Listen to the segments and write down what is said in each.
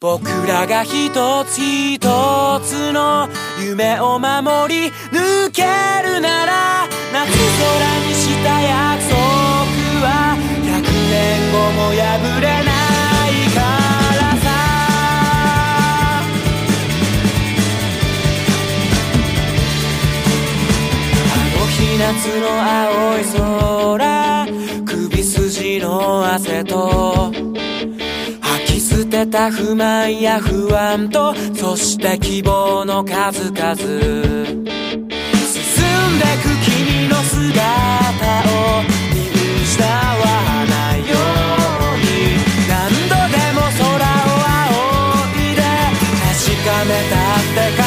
僕らが一つ一つの夢を守り抜けるなら夏空にしたらならならならならならならなら夏の青い空首筋の汗と吐き捨てた不満や不安とそして希望の数々。進んでく君の姿を見失わないように。何度でも空を仰いで確かめたって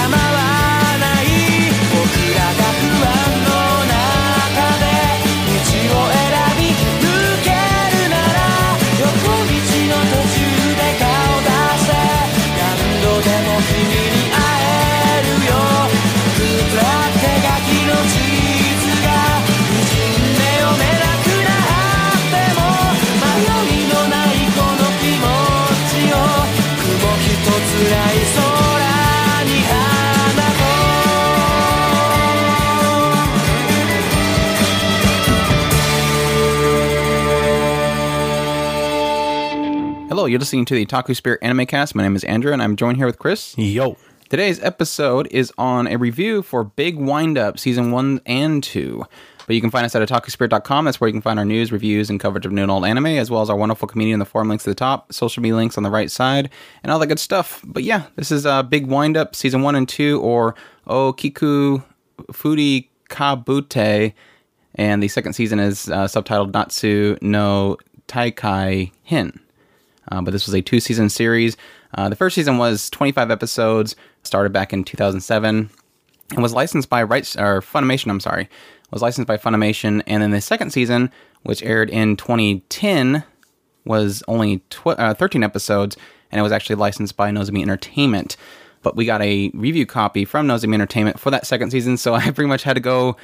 you're listening to the Otaku Spirit Anime Cast. My name is Andrew, and I'm joined here with Chris. Yo. Today's episode is on a review for Big Windup Season 1 and 2. But you can find us at otakuspirit.com. That's where you can find our news, reviews, and coverage of new and old anime, as well as our wonderful community in the forum links at the top, social media links on the right side, and all that good stuff. But yeah, this is uh, Big Windup Season 1 and 2, or Okiku Furi Kabute, and the second season is uh, subtitled Natsu no Taikai Hin. Uh, but this was a two season series. Uh, the first season was 25 episodes, started back in 2007, and was licensed by Rights or Funimation. I'm sorry, was licensed by Funimation. And then the second season, which aired in 2010, was only tw- uh, 13 episodes, and it was actually licensed by Nozomi Entertainment. But we got a review copy from Nozomi Entertainment for that second season, so I pretty much had to go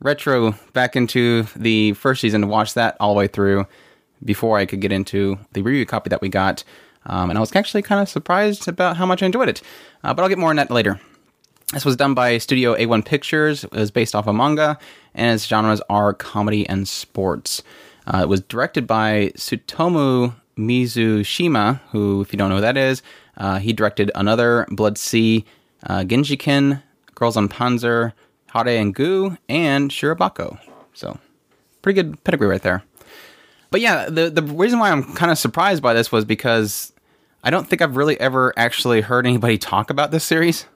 retro back into the first season to watch that all the way through before I could get into the review copy that we got. Um, and I was actually kind of surprised about how much I enjoyed it. Uh, but I'll get more on that later. This was done by Studio A1 Pictures. It was based off a manga, and its genres are comedy and sports. Uh, it was directed by Tsutomu Mizushima, who, if you don't know who that is, uh, he directed another Blood-C, uh, Genshiken, Girls und Panzer, Hare and Guu, and Shirobako. So, pretty good pedigree right there. But yeah, the the reason why I'm kind of surprised by this was because I don't think I've really ever actually heard anybody talk about this series.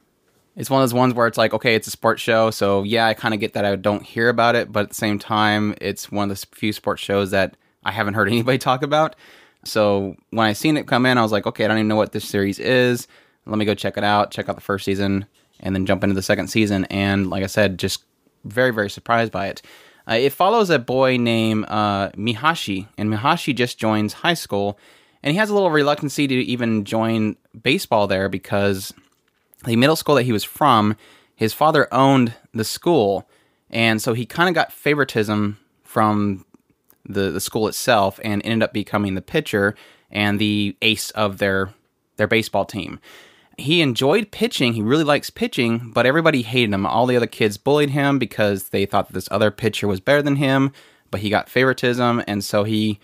It's one of those ones where it's like, okay, it's a sports show, so yeah, I kind of get that I don't hear about it, but at the same time, it's one of the few sports shows that I haven't heard anybody talk about. So when I seen it come in, I was like, okay, I don't even know what this series is. Let me go check it out, check out the first season, and then jump into the second season. And like I said, just very, very surprised by it. Uh, it follows a boy named uh, Mihashi, and Mihashi just joins high school, and he has a little reluctancy to even join baseball there because the middle school that he was from, his father owned the school, and so he kind of got favoritism from the the school itself, and ended up becoming the pitcher and the ace of their their baseball team he enjoyed pitching. He really likes pitching, but everybody hated him. All the other kids bullied him because they thought that this other pitcher was better than him, but he got favoritism, and so he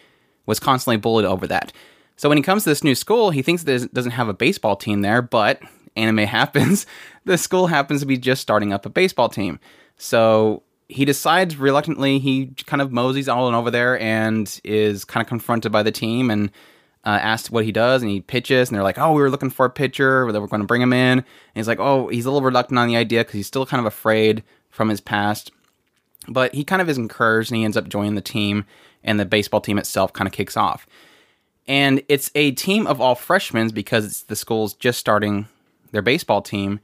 was constantly bullied over that. So when he comes to this new school, he thinks that doesn't have a baseball team there, but anime happens. The school happens to be just starting up a baseball team. So he decides reluctantly, he kind of moseys all in over there and is kind of confronted by the team and uh, asked what he does, and he pitches, and they're like, "Oh, we were looking for a pitcher, that we're going to bring him in." And he's like, "Oh, he's a little reluctant on the idea because he's still kind of afraid from his past." But he kind of is encouraged, and he ends up joining the team, and the baseball team itself kind of kicks off. And it's a team of all freshmen because the school's just starting their baseball team.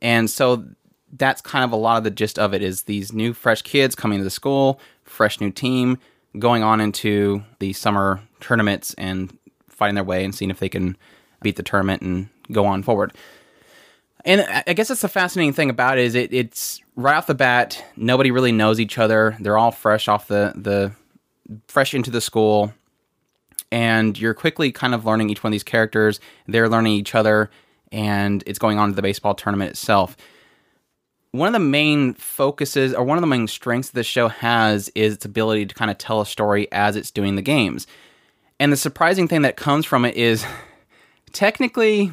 And so that's kind of a lot of the gist of it is these new fresh kids coming to the school, fresh new team, going on into the summer tournaments and fighting their way and seeing if they can beat the tournament and go on forward. And I guess that's the fascinating thing about it is it, it's right off the bat, nobody really knows each other. They're all fresh off the the fresh into the school, and you're quickly kind of learning each one of these characters. They're learning each other, and it's going on to the baseball tournament itself. One of the main focuses, or one of the main strengths this show has, is its ability to kind of tell a story as it's doing the games. And the surprising thing that comes from it is technically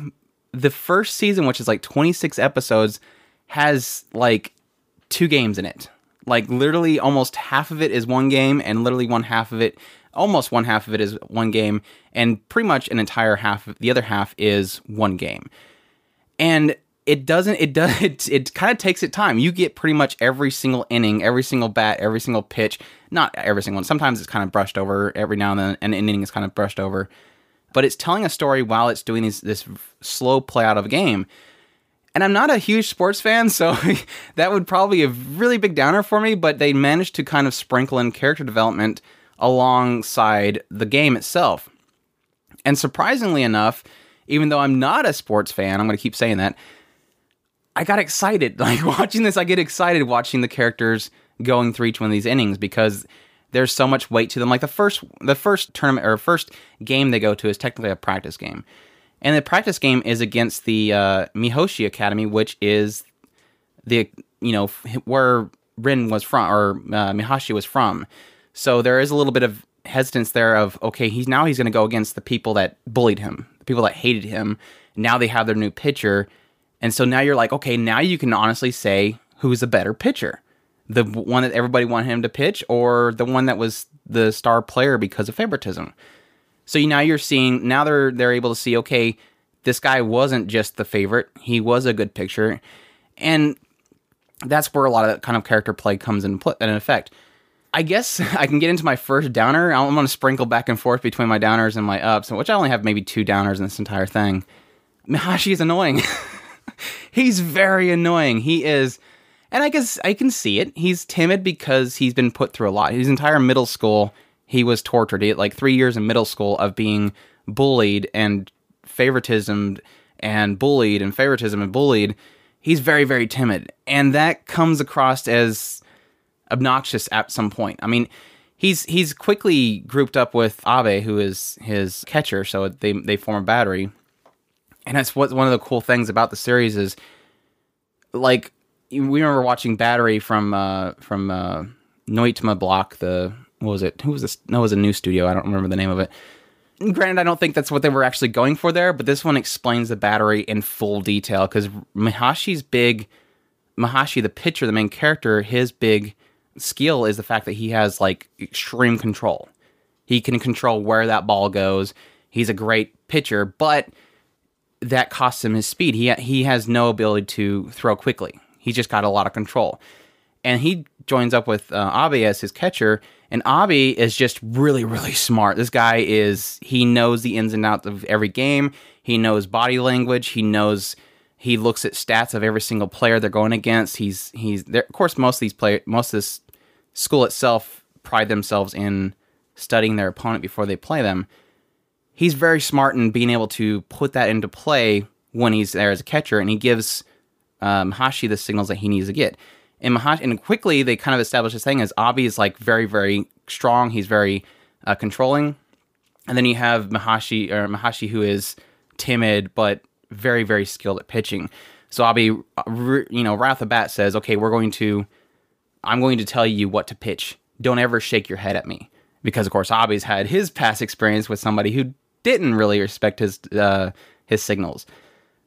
the first season, which is like 26 episodes, has like two games in it. Like literally almost half of it is one game, and literally one half of it, almost one half of it is one game, and pretty much an entire half, the other half is one game. And it doesn't, it does, it, it kind of takes it time. You get pretty much every single inning, every single bat, every single pitch. Not every single one. Sometimes it's kind of brushed over every now and then, an inning is kind of brushed over but it's telling a story while it's doing these, this slow play out of a game. And I'm not a huge sports fan, so that would probably be a really big downer for me, but they managed to kind of sprinkle in character development alongside the game itself. And surprisingly enough, even though I'm not a sports fan, I'm going to keep saying that, I got excited. Like watching this, I get excited watching the characters going through each one of these innings because there's so much weight to them. Like the first the first tournament or first game they go to is technically a practice game, and the practice game is against the uh, Mihoshi Academy, which is the you know where Rin was from or uh, was from. So there is a little bit of hesitance there of okay, he's now he's going to go against the people that bullied him, the people that hated him. Now they have their new pitcher, and so now you're like, okay, now you can honestly say who's a better pitcher the one that everybody wanted him to pitch or the one that was the star player because of favoritism. So now you're seeing now they're they're able to see okay, this guy wasn't just the favorite; he was a good pitcher, and that's where a lot of that kind of character play comes in, in effect. I guess I can get into my first downer. I'm going to sprinkle back and forth between my downers and my ups, which I only have maybe two downers in this entire thing. Mihashi is annoying. He's very annoying. He is and I guess I can see it. He's timid because he's been put through a lot. His entire middle school, he was tortured. He had like three years in middle school of being bullied and favoritism and bullied and favoritism and bullied. He's very, very timid. And that comes across as obnoxious at some point. I mean, he's he's quickly grouped up with Abe, who is his catcher, so they they form a battery. And that's what one of the cool things about the series is like we remember watching Battery from uh, from uh, noitaminA Block. The what was it? Who was this? No, it was a new studio. I don't remember the name of it. And granted, I don't think that's what they were actually going for there, but this one explains the battery in full detail because Mahashi's big, Mahashi, the pitcher, the main character, his big skill is the fact that he has like extreme control. He can control where that ball goes. He's a great pitcher, but that costs him his speed. He he has no ability to throw quickly. He just got a lot of control. And he joins up with uh, Abe as his catcher, and Abe is just really, really smart. This guy is, he knows the ins and outs of every game. He knows body language. He knows, he looks at stats of every single player they're going against. He's, he's, of course, most of these play, most of this school itself pride themselves in studying their opponent before they play them. He's very smart in being able to put that into play when he's there as a catcher, and he gives um, Hashi the signals that he needs to get. And Mahashi, and quickly they kind of establish this thing as Abe is like very, very strong. He's very uh, controlling. And then you have Mahashi or Mahashi who is timid but very, very skilled at pitching. So Abe, you know, right the bat says, "Okay, we're going to, I'm going to tell you what to pitch. Don't ever shake your head at me." Because of course, Abe's had his past experience with somebody who didn't really respect his uh, his signals.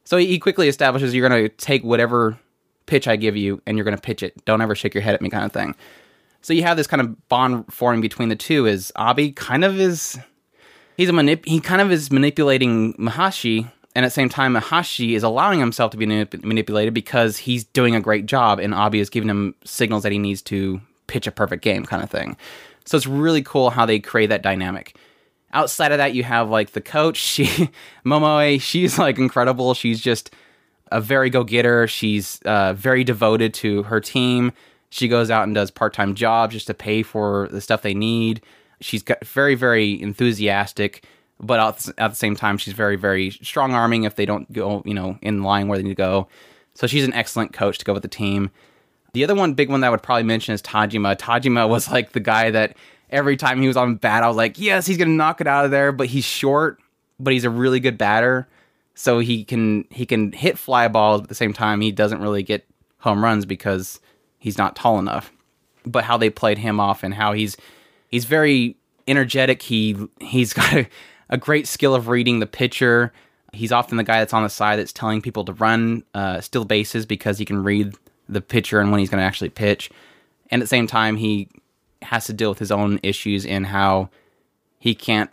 So he quickly establishes you're going to take whatever pitch I give you and you're going to pitch it. Don't ever shake your head at me, kind of thing. So you have this kind of bond forming between the two. Is Abe kind of is he's a manip- he kind of is manipulating Mahashi, and at the same time, Mahashi is allowing himself to be manip- manipulated because he's doing a great job, and Abe is giving him signals that he needs to pitch a perfect game, kind of thing. So it's really cool how they create that dynamic. Outside of that, you have like the coach. She Momoe, she's like incredible. She's just a very go getter. She's uh, very devoted to her team. She goes out and does part time jobs just to pay for the stuff they need. She's got very very enthusiastic, but at the same time, she's very very strong arming if they don't go you know in line where they need to go. So she's an excellent coach to go with the team. The other one, big one that I would probably mention is Tajima. Tajima was like the guy that every time he was on bat, I was like, yes, he's gonna knock it out of there. But he's short, but he's a really good batter, so he can he can hit fly balls. But at the same time, he doesn't really get home runs because he's not tall enough. But how they played him off and how he's he's very energetic. He he's got a, a great skill of reading the pitcher. He's often the guy that's on the side that's telling people to run uh, steal bases because he can read the pitcher and when he's going to actually pitch. And at the same time, he has to deal with his own issues in how he can't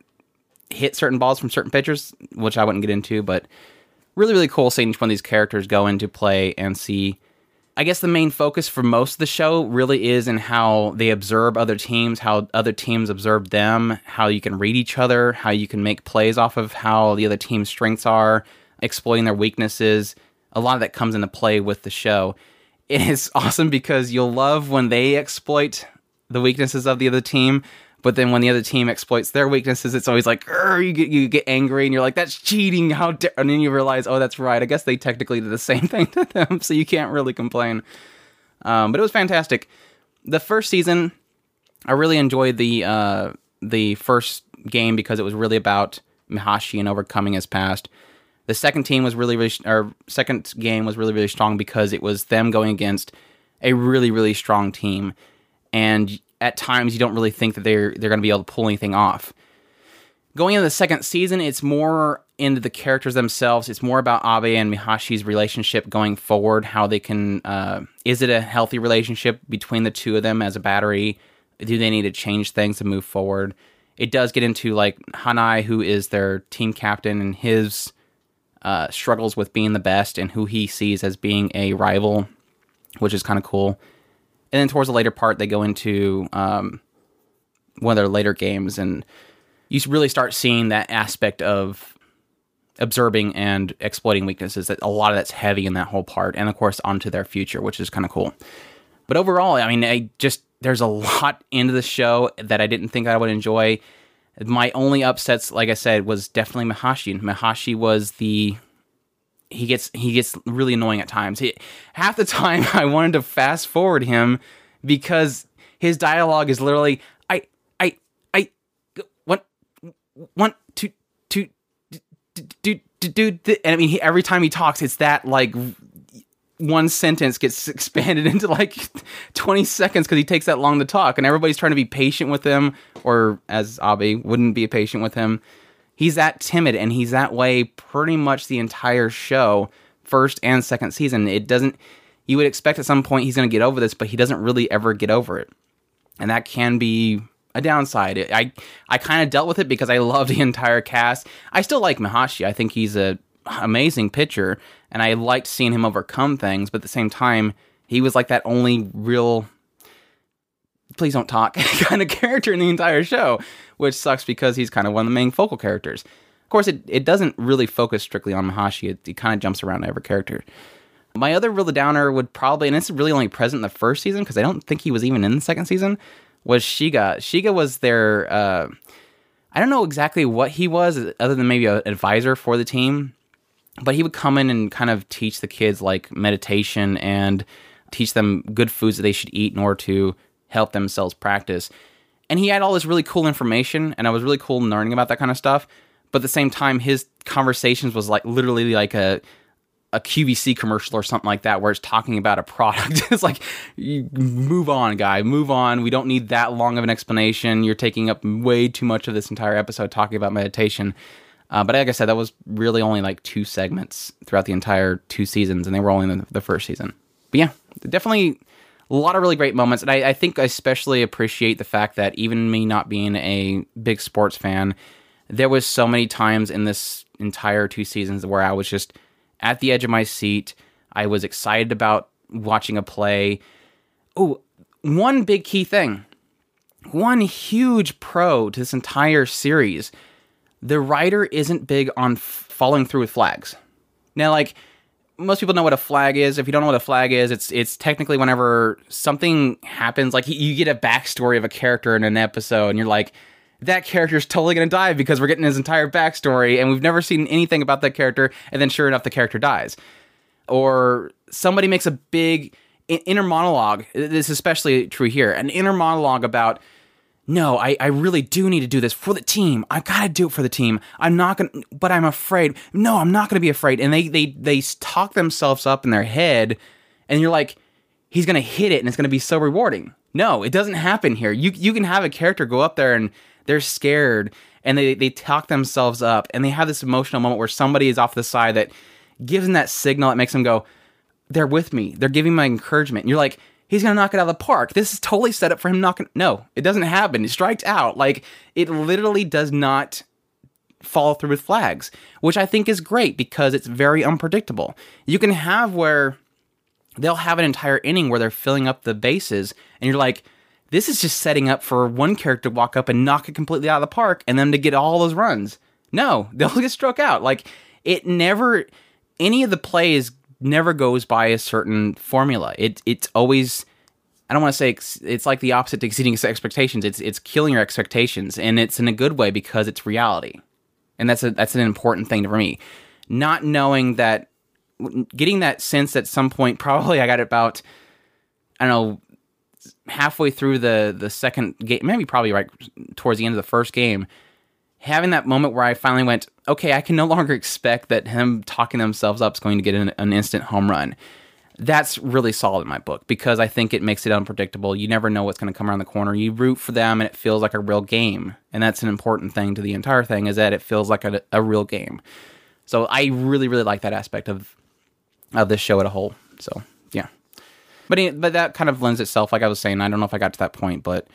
hit certain balls from certain pitchers, which I wouldn't get into, but really, really cool seeing each one of these characters go into play and see. I guess the main focus for most of the show really is in how they observe other teams, how other teams observe them, how you can read each other, how you can make plays off of how the other team's strengths are, exploiting their weaknesses. A lot of that comes into play with the show. It is awesome because you'll love when they exploit the weaknesses of the other team. But then when the other team exploits their weaknesses, it's always like you get you get angry and you're like, "That's cheating!" How dare? And then you realize, oh, that's right. I guess they technically did the same thing to them, so you can't really complain. Um, but it was fantastic. The first season, I really enjoyed the uh, the first game because it was really about Mihashi and overcoming his past. The second team was really, really, or second game was really, really strong because it was them going against a really, really strong team and at times you don't really think that they're they're going to be able to pull anything off. Going into the second season, it's more into the characters themselves. It's more about Abe and Mihashi's relationship going forward. How they can uh, is it a healthy relationship between the two of them as a battery? Do they need to change things to move forward? It does get into like Hanai, who is their team captain, and his uh, struggles with being the best, and who he sees as being a rival, which is kind of cool and then towards the later part, they go into um, one of their later games, and you really start seeing that aspect of observing and exploiting weaknesses. That a lot of that's heavy in that whole part, and of course onto their future, which is kind of cool. But overall, I mean, I just there's a lot into the show that I didn't think I would enjoy. My only upsets, like I said, was definitely Mihashi. Mahashi was the he gets he gets really annoying at times. He, half the time I wanted to fast forward him because his dialogue is literally I I I one one two two do do do and I mean he, every time he talks it's that like one sentence gets expanded into like 20 seconds because he takes that long to talk and everybody's trying to be patient with him or as Abe wouldn't be patient with him he's that timid and he's that way pretty much the entire show, first and second season. It doesn't you would expect at some point he's going to get over this, but he doesn't really ever get over it. And that can be a downside. I I kind of dealt with it because I love the entire cast. I still like Mihashi. I think he's a amazing pitcher and I liked seeing him overcome things, but at the same time, he was like that only real please don't talk kind of character in the entire show which sucks because he's kind of one of the main focal characters. Of course, it, it doesn't really focus strictly on Mahashi, it, it kind of jumps around to every character. My other really downer would probably, and it's really only present in the first season because I don't think he was even in the second season, was Shiga. Shiga was their, uh, I don't know exactly what he was, other than maybe an advisor for the team, but he would come in and kind of teach the kids like meditation and teach them good foods that they should eat in order to help themselves practice and he had all this really cool information and i was really cool learning about that kind of stuff but at the same time his conversations was like literally like a a QVC commercial or something like that where it's talking about a product. it's like, move on, guy, move on. We don't need that long of an explanation. You're taking up way too much of this entire episode talking about meditation. Uh, but like I said, that was really only like two segments throughout the entire two seasons, and they were only in the, the first season. But yeah, definitely a lot of really great moments, and I, I think I especially appreciate the fact that even me not being a big sports fan, there was so many times in this entire two seasons where I was just at the edge of my seat. I was excited about watching a play. Oh, one big key thing, one huge pro to this entire series the writer isn't big on f- following through with flags. Now, like most people know what a flag is. If you don't know what a flag is, it's it's technically whenever something happens, like you get a backstory of a character in an episode, and you're like, that character's totally gonna die because we're getting his entire backstory, and we've never seen anything about that character, and then sure enough, the character dies. Or somebody makes a big inner monologue. This is especially true here. An inner monologue about no, I, I really do need to do this for the team. I gotta do it for the team. I'm not gonna, but I'm afraid. No, I'm not gonna be afraid. And they they they talk themselves up in their head, and you're like, he's gonna hit it, and it's gonna be so rewarding. No, it doesn't happen here. You you can have a character go up there and they're scared, and they they talk themselves up, and they have this emotional moment where somebody is off the side that gives them that signal that makes them go, they're with me. They're giving my encouragement. And you're like, he's gonna knock it out of the park. This is totally set up for him knocking. No, it doesn't happen. He strikes out. Like it literally does not follow through with flags, which I think is great because it's very unpredictable. You can have where they'll have an entire inning where they're filling up the bases, and you're like, this is just setting up for one character to walk up and knock it completely out of the park, and then to get all those runs. No, they'll get struck out. Like it never. Any of the plays never goes by a certain formula. It it's always I don't want to say ex- it's like the opposite to exceeding expectations. It's it's killing your expectations, and it's in a good way because it's reality, and that's a that's an important thing for me. Not knowing that, getting that sense at some point, probably I got about I don't know halfway through the the second game, maybe probably right towards the end of the first game, having that moment where I finally went, okay, I can no longer expect that him talking themselves up is going to get an, an, instant home run. That's really solid in my book because I think it makes it unpredictable. You never know what's going to come around the corner. You root for them and it feels like a real game. And that's an important thing to the entire thing is that it feels like a, a real game. So I really, really like that aspect of of this show at a whole. So yeah, but but that kind of lends itself, like I was saying. I don't know if I got to that point, but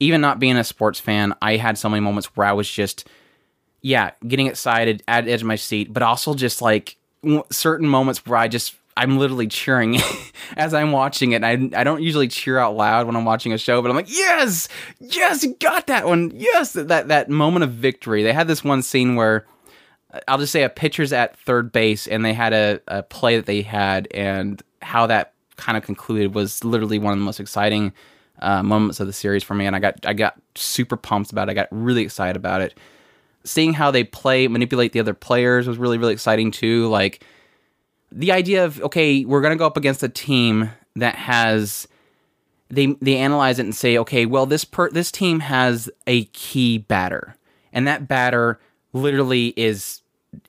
even not being a sports fan, I had so many moments where I was just, yeah, getting excited at the edge of my seat, but also just like certain moments where I just, I'm literally cheering as I'm watching it. I, I don't usually cheer out loud when I'm watching a show, but I'm like, yes, yes, got that one. Yes, that, that moment of victory. They had this one scene where, uh, I'll just say a pitcher's at third base and they had a, a play that they had and how that kind of concluded was literally one of the most exciting uh, moments of the series for me, and I got I got super pumped about it. I got really excited about it. Seeing how they play, manipulate the other players was really really exciting too. Like the idea of okay, we're gonna go up against a team that has they they analyze it and say okay, well this per this team has a key batter, and that batter literally is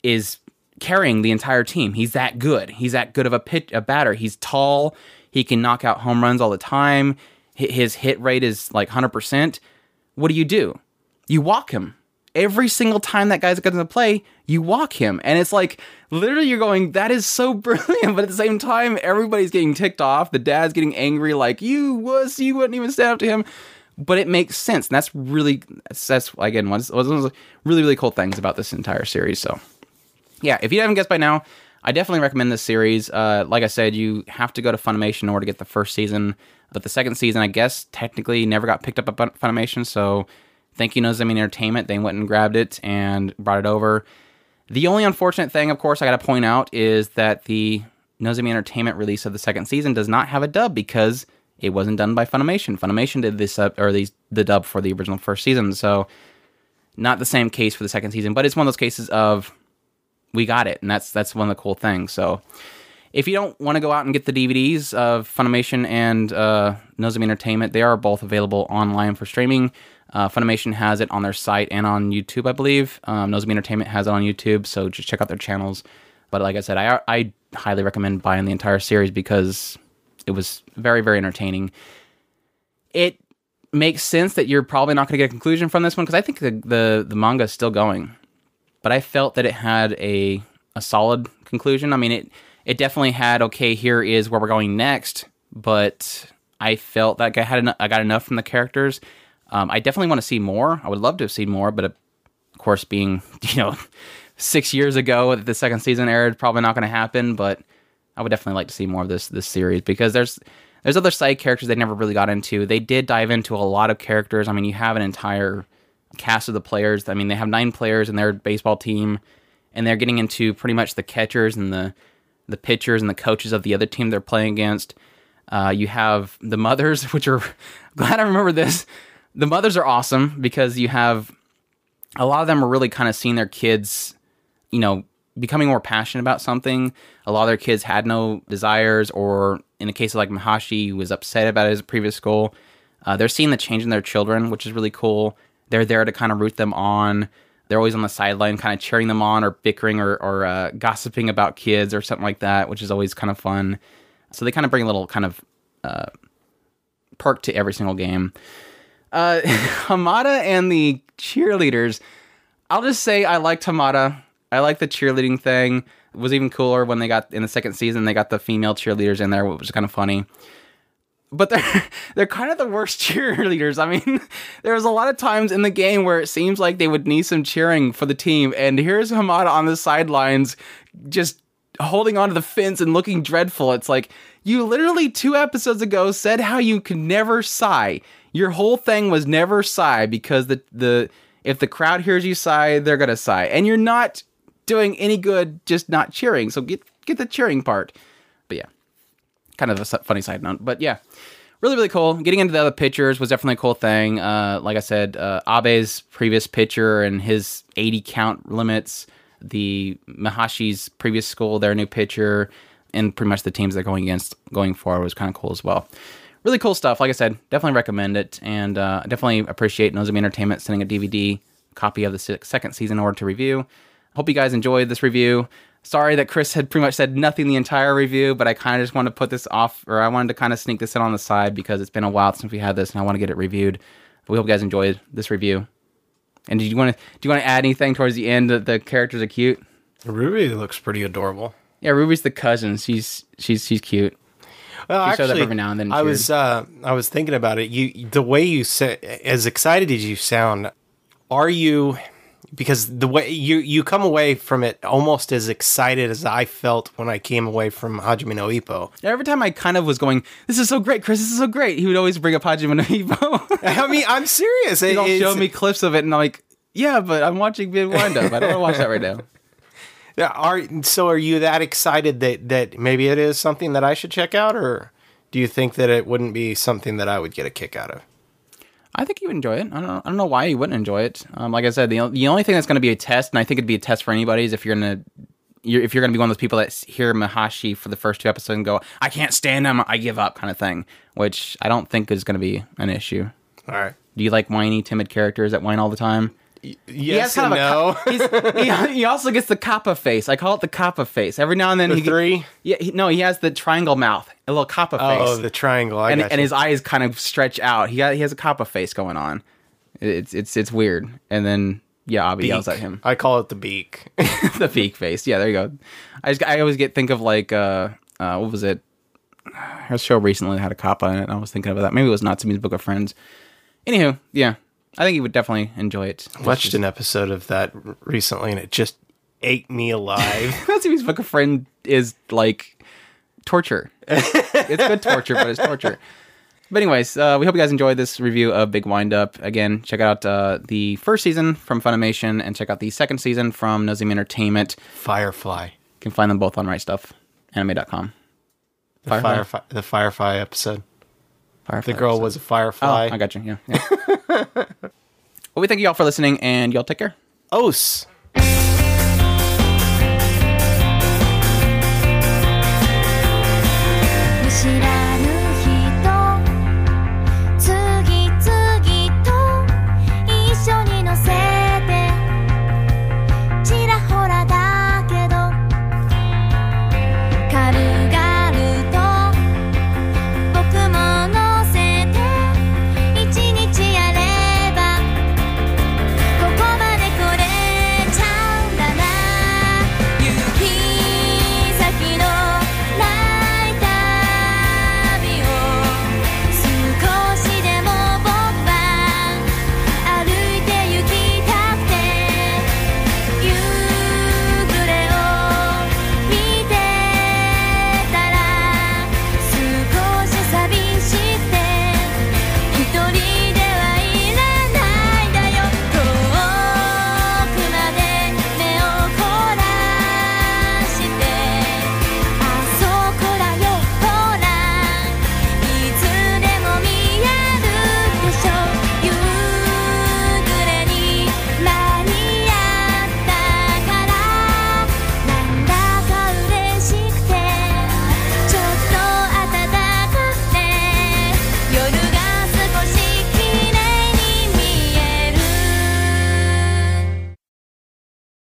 is carrying the entire team. He's that good. He's that good of a pitch a batter. He's tall. He can knock out home runs all the time his hit rate is like 100%, what do you do? You walk him. Every single time that guy's going to play, you walk him. And it's like, literally, you're going, that is so brilliant. But at the same time, everybody's getting ticked off. The dad's getting angry, like, you was, you wouldn't even stand up to him. But it makes sense. And that's really, that's, again, one of those really, really cool things about this entire series. So, yeah, if you haven't guessed by now, I definitely recommend this series. Uh, like I said, you have to go to Funimation in order to get the first season. But the second season, I guess, technically never got picked up by Funimation. So thank you, Nozomi Entertainment. They went and grabbed it and brought it over. The only unfortunate thing, of course, I got to point out is that the Nozomi Entertainment release of the second season does not have a dub because it wasn't done by Funimation. Funimation did this up or these the dub for the original first season. So not the same case for the second season, but it's one of those cases of we got it, and that's that's one of the cool things. So if you don't want to go out and get the DVDs of Funimation and uh, Nozomi Entertainment, they are both available online for streaming. Uh, Funimation has it on their site and on YouTube, I believe. Um, Nozomi Entertainment has it on YouTube, so just check out their channels. But like I said, I, I highly recommend buying the entire series because it was very, very entertaining. It makes sense that you're probably not going to get a conclusion from this one because I think the, the, the manga is still going. But I felt that it had a a solid conclusion. I mean, it it definitely had okay, here is where we're going next, but I felt like I had en- I got enough from the characters. Um, I definitely want to see more. I would love to have seen more, but of course, being you know six years ago that the second season aired, probably not going to happen. But I would definitely like to see more of this this series because there's there's other side characters they never really got into. They did dive into a lot of characters. I mean, you have an entire cast of the players. I mean, they have nine players in their baseball team, and they're getting into pretty much the catchers and the the pitchers and the coaches of the other team they're playing against. Uh, you have the mothers, which are glad I remember this. The mothers are awesome because you have a lot of them are really kind of seeing their kids, you know, becoming more passionate about something. A lot of their kids had no desires, or in the case of like Mahashi, who was upset about his previous goal, uh, they're seeing the change in their children, which is really cool. They're there to kind of root them on. They're always on the sideline, kind of cheering them on, or bickering, or, or uh, gossiping about kids, or something like that, which is always kind of fun. So they kind of bring a little kind of uh, perk to every single game. Uh, Hamada and the cheerleaders. I'll just say I liked Hamada. I like the cheerleading thing. It was even cooler when they got in the second season. They got the female cheerleaders in there, which was kind of funny. But they're they're kind of the worst cheerleaders. I mean, there was a lot of times in the game where it seems like they would need some cheering for the team, and here's Hamada on the sidelines, just holding onto the fence and looking dreadful. It's like you literally two episodes ago said how you could never sigh. Your whole thing was never sigh because the the if the crowd hears you sigh, they're gonna sigh, and you're not doing any good just not cheering. So get get the cheering part. Kind of a funny side note. But yeah, really really cool. Getting into the other pitchers was definitely a cool thing. Uh, like I said, uh, Abe's previous pitcher and his 80 count limits. The Mahashi's previous school, their new pitcher, and pretty much the teams they're going against going forward was kind of cool as well. Really cool stuff. Like I said, definitely recommend it, and uh, definitely appreciate Nozomi Entertainment sending a DVD copy of the second season order to review. Hope you guys enjoyed this review. Sorry that Chris had pretty much said nothing the entire review, but I kind of just wanted to put this off, or I wanted to kind of sneak this in on the side because it's been a while since we had this, and I want to get it reviewed. we hope you guys enjoyed this review. And do you want to do you want to add anything towards the end that the characters are cute? Ruby looks pretty adorable. Yeah, Ruby's the cousin. She's she's she's cute. Well, She actually, every now and then I was uh, I was thinking about it. You the way you say as excited as you sound, are you? Because the way you you come away from it almost as excited as I felt when I came away from Hajime no Ippo. Every time I kind of was going, "This is so great, Chris. This is so great," he would always bring up Hajime no Ippo. I mean, I'm serious. He'd It- show me clips of it, and I'm like, "Yeah, but I'm watching Big Windup. I don't want to watch that right now." Yeah, Are so? Are you that excited that that maybe it is something that I should check out, or do you think that it wouldn't be something that I would get a kick out of? I think you would enjoy it. I don't know. I don't know why you wouldn't enjoy it. Um, like I said, the, the only thing that's going to be a test, and I think it'd be a test for anybody, is if you're gonna you're, if you're gonna be one of those people that hear Mahashi for the first two episodes and go, "I can't stand him. I give up," kind of thing. Which I don't think is going to be an issue. All right. Do you like whiny, timid characters that whine all the time? Yes kind and no. co- he's- he, he also gets the kappa face. I call it the kappa face. Every now and then The he three? Yeah, he, no, he has the triangle mouth, a little kappa face. Oh, the triangle. I and, and his eyes kind of stretch out. He got, he has a kappa face going on. It's it's it's weird. And then yeah, Abe yells at him. I call it the beak. the beak face. Yeah, there you go. I just I always get think of like uh uh what was it? Her show recently had a kappa in it. and I was thinking of that. Maybe it was Natsume's Book of Friends. Anywho, yeah, I think you would definitely enjoy it. Watched an episode of that recently, and it just ate me alive. Natsume's Book of Friend is like torture. it's good torture, but it's torture. But anyways, uh, we hope you guys enjoyed this review of Big Windup. Again, check out uh, the first season from Funimation and check out the second season from Nozomi Entertainment. Firefly. You can find them both on Right Stuf, anime.com. The Firefly? Firefly. The Firefly episode. Firefly The girl was a Oh, firefly. I got you. Yeah. yeah. well, we thank you all for listening, and y'all take care. Os.「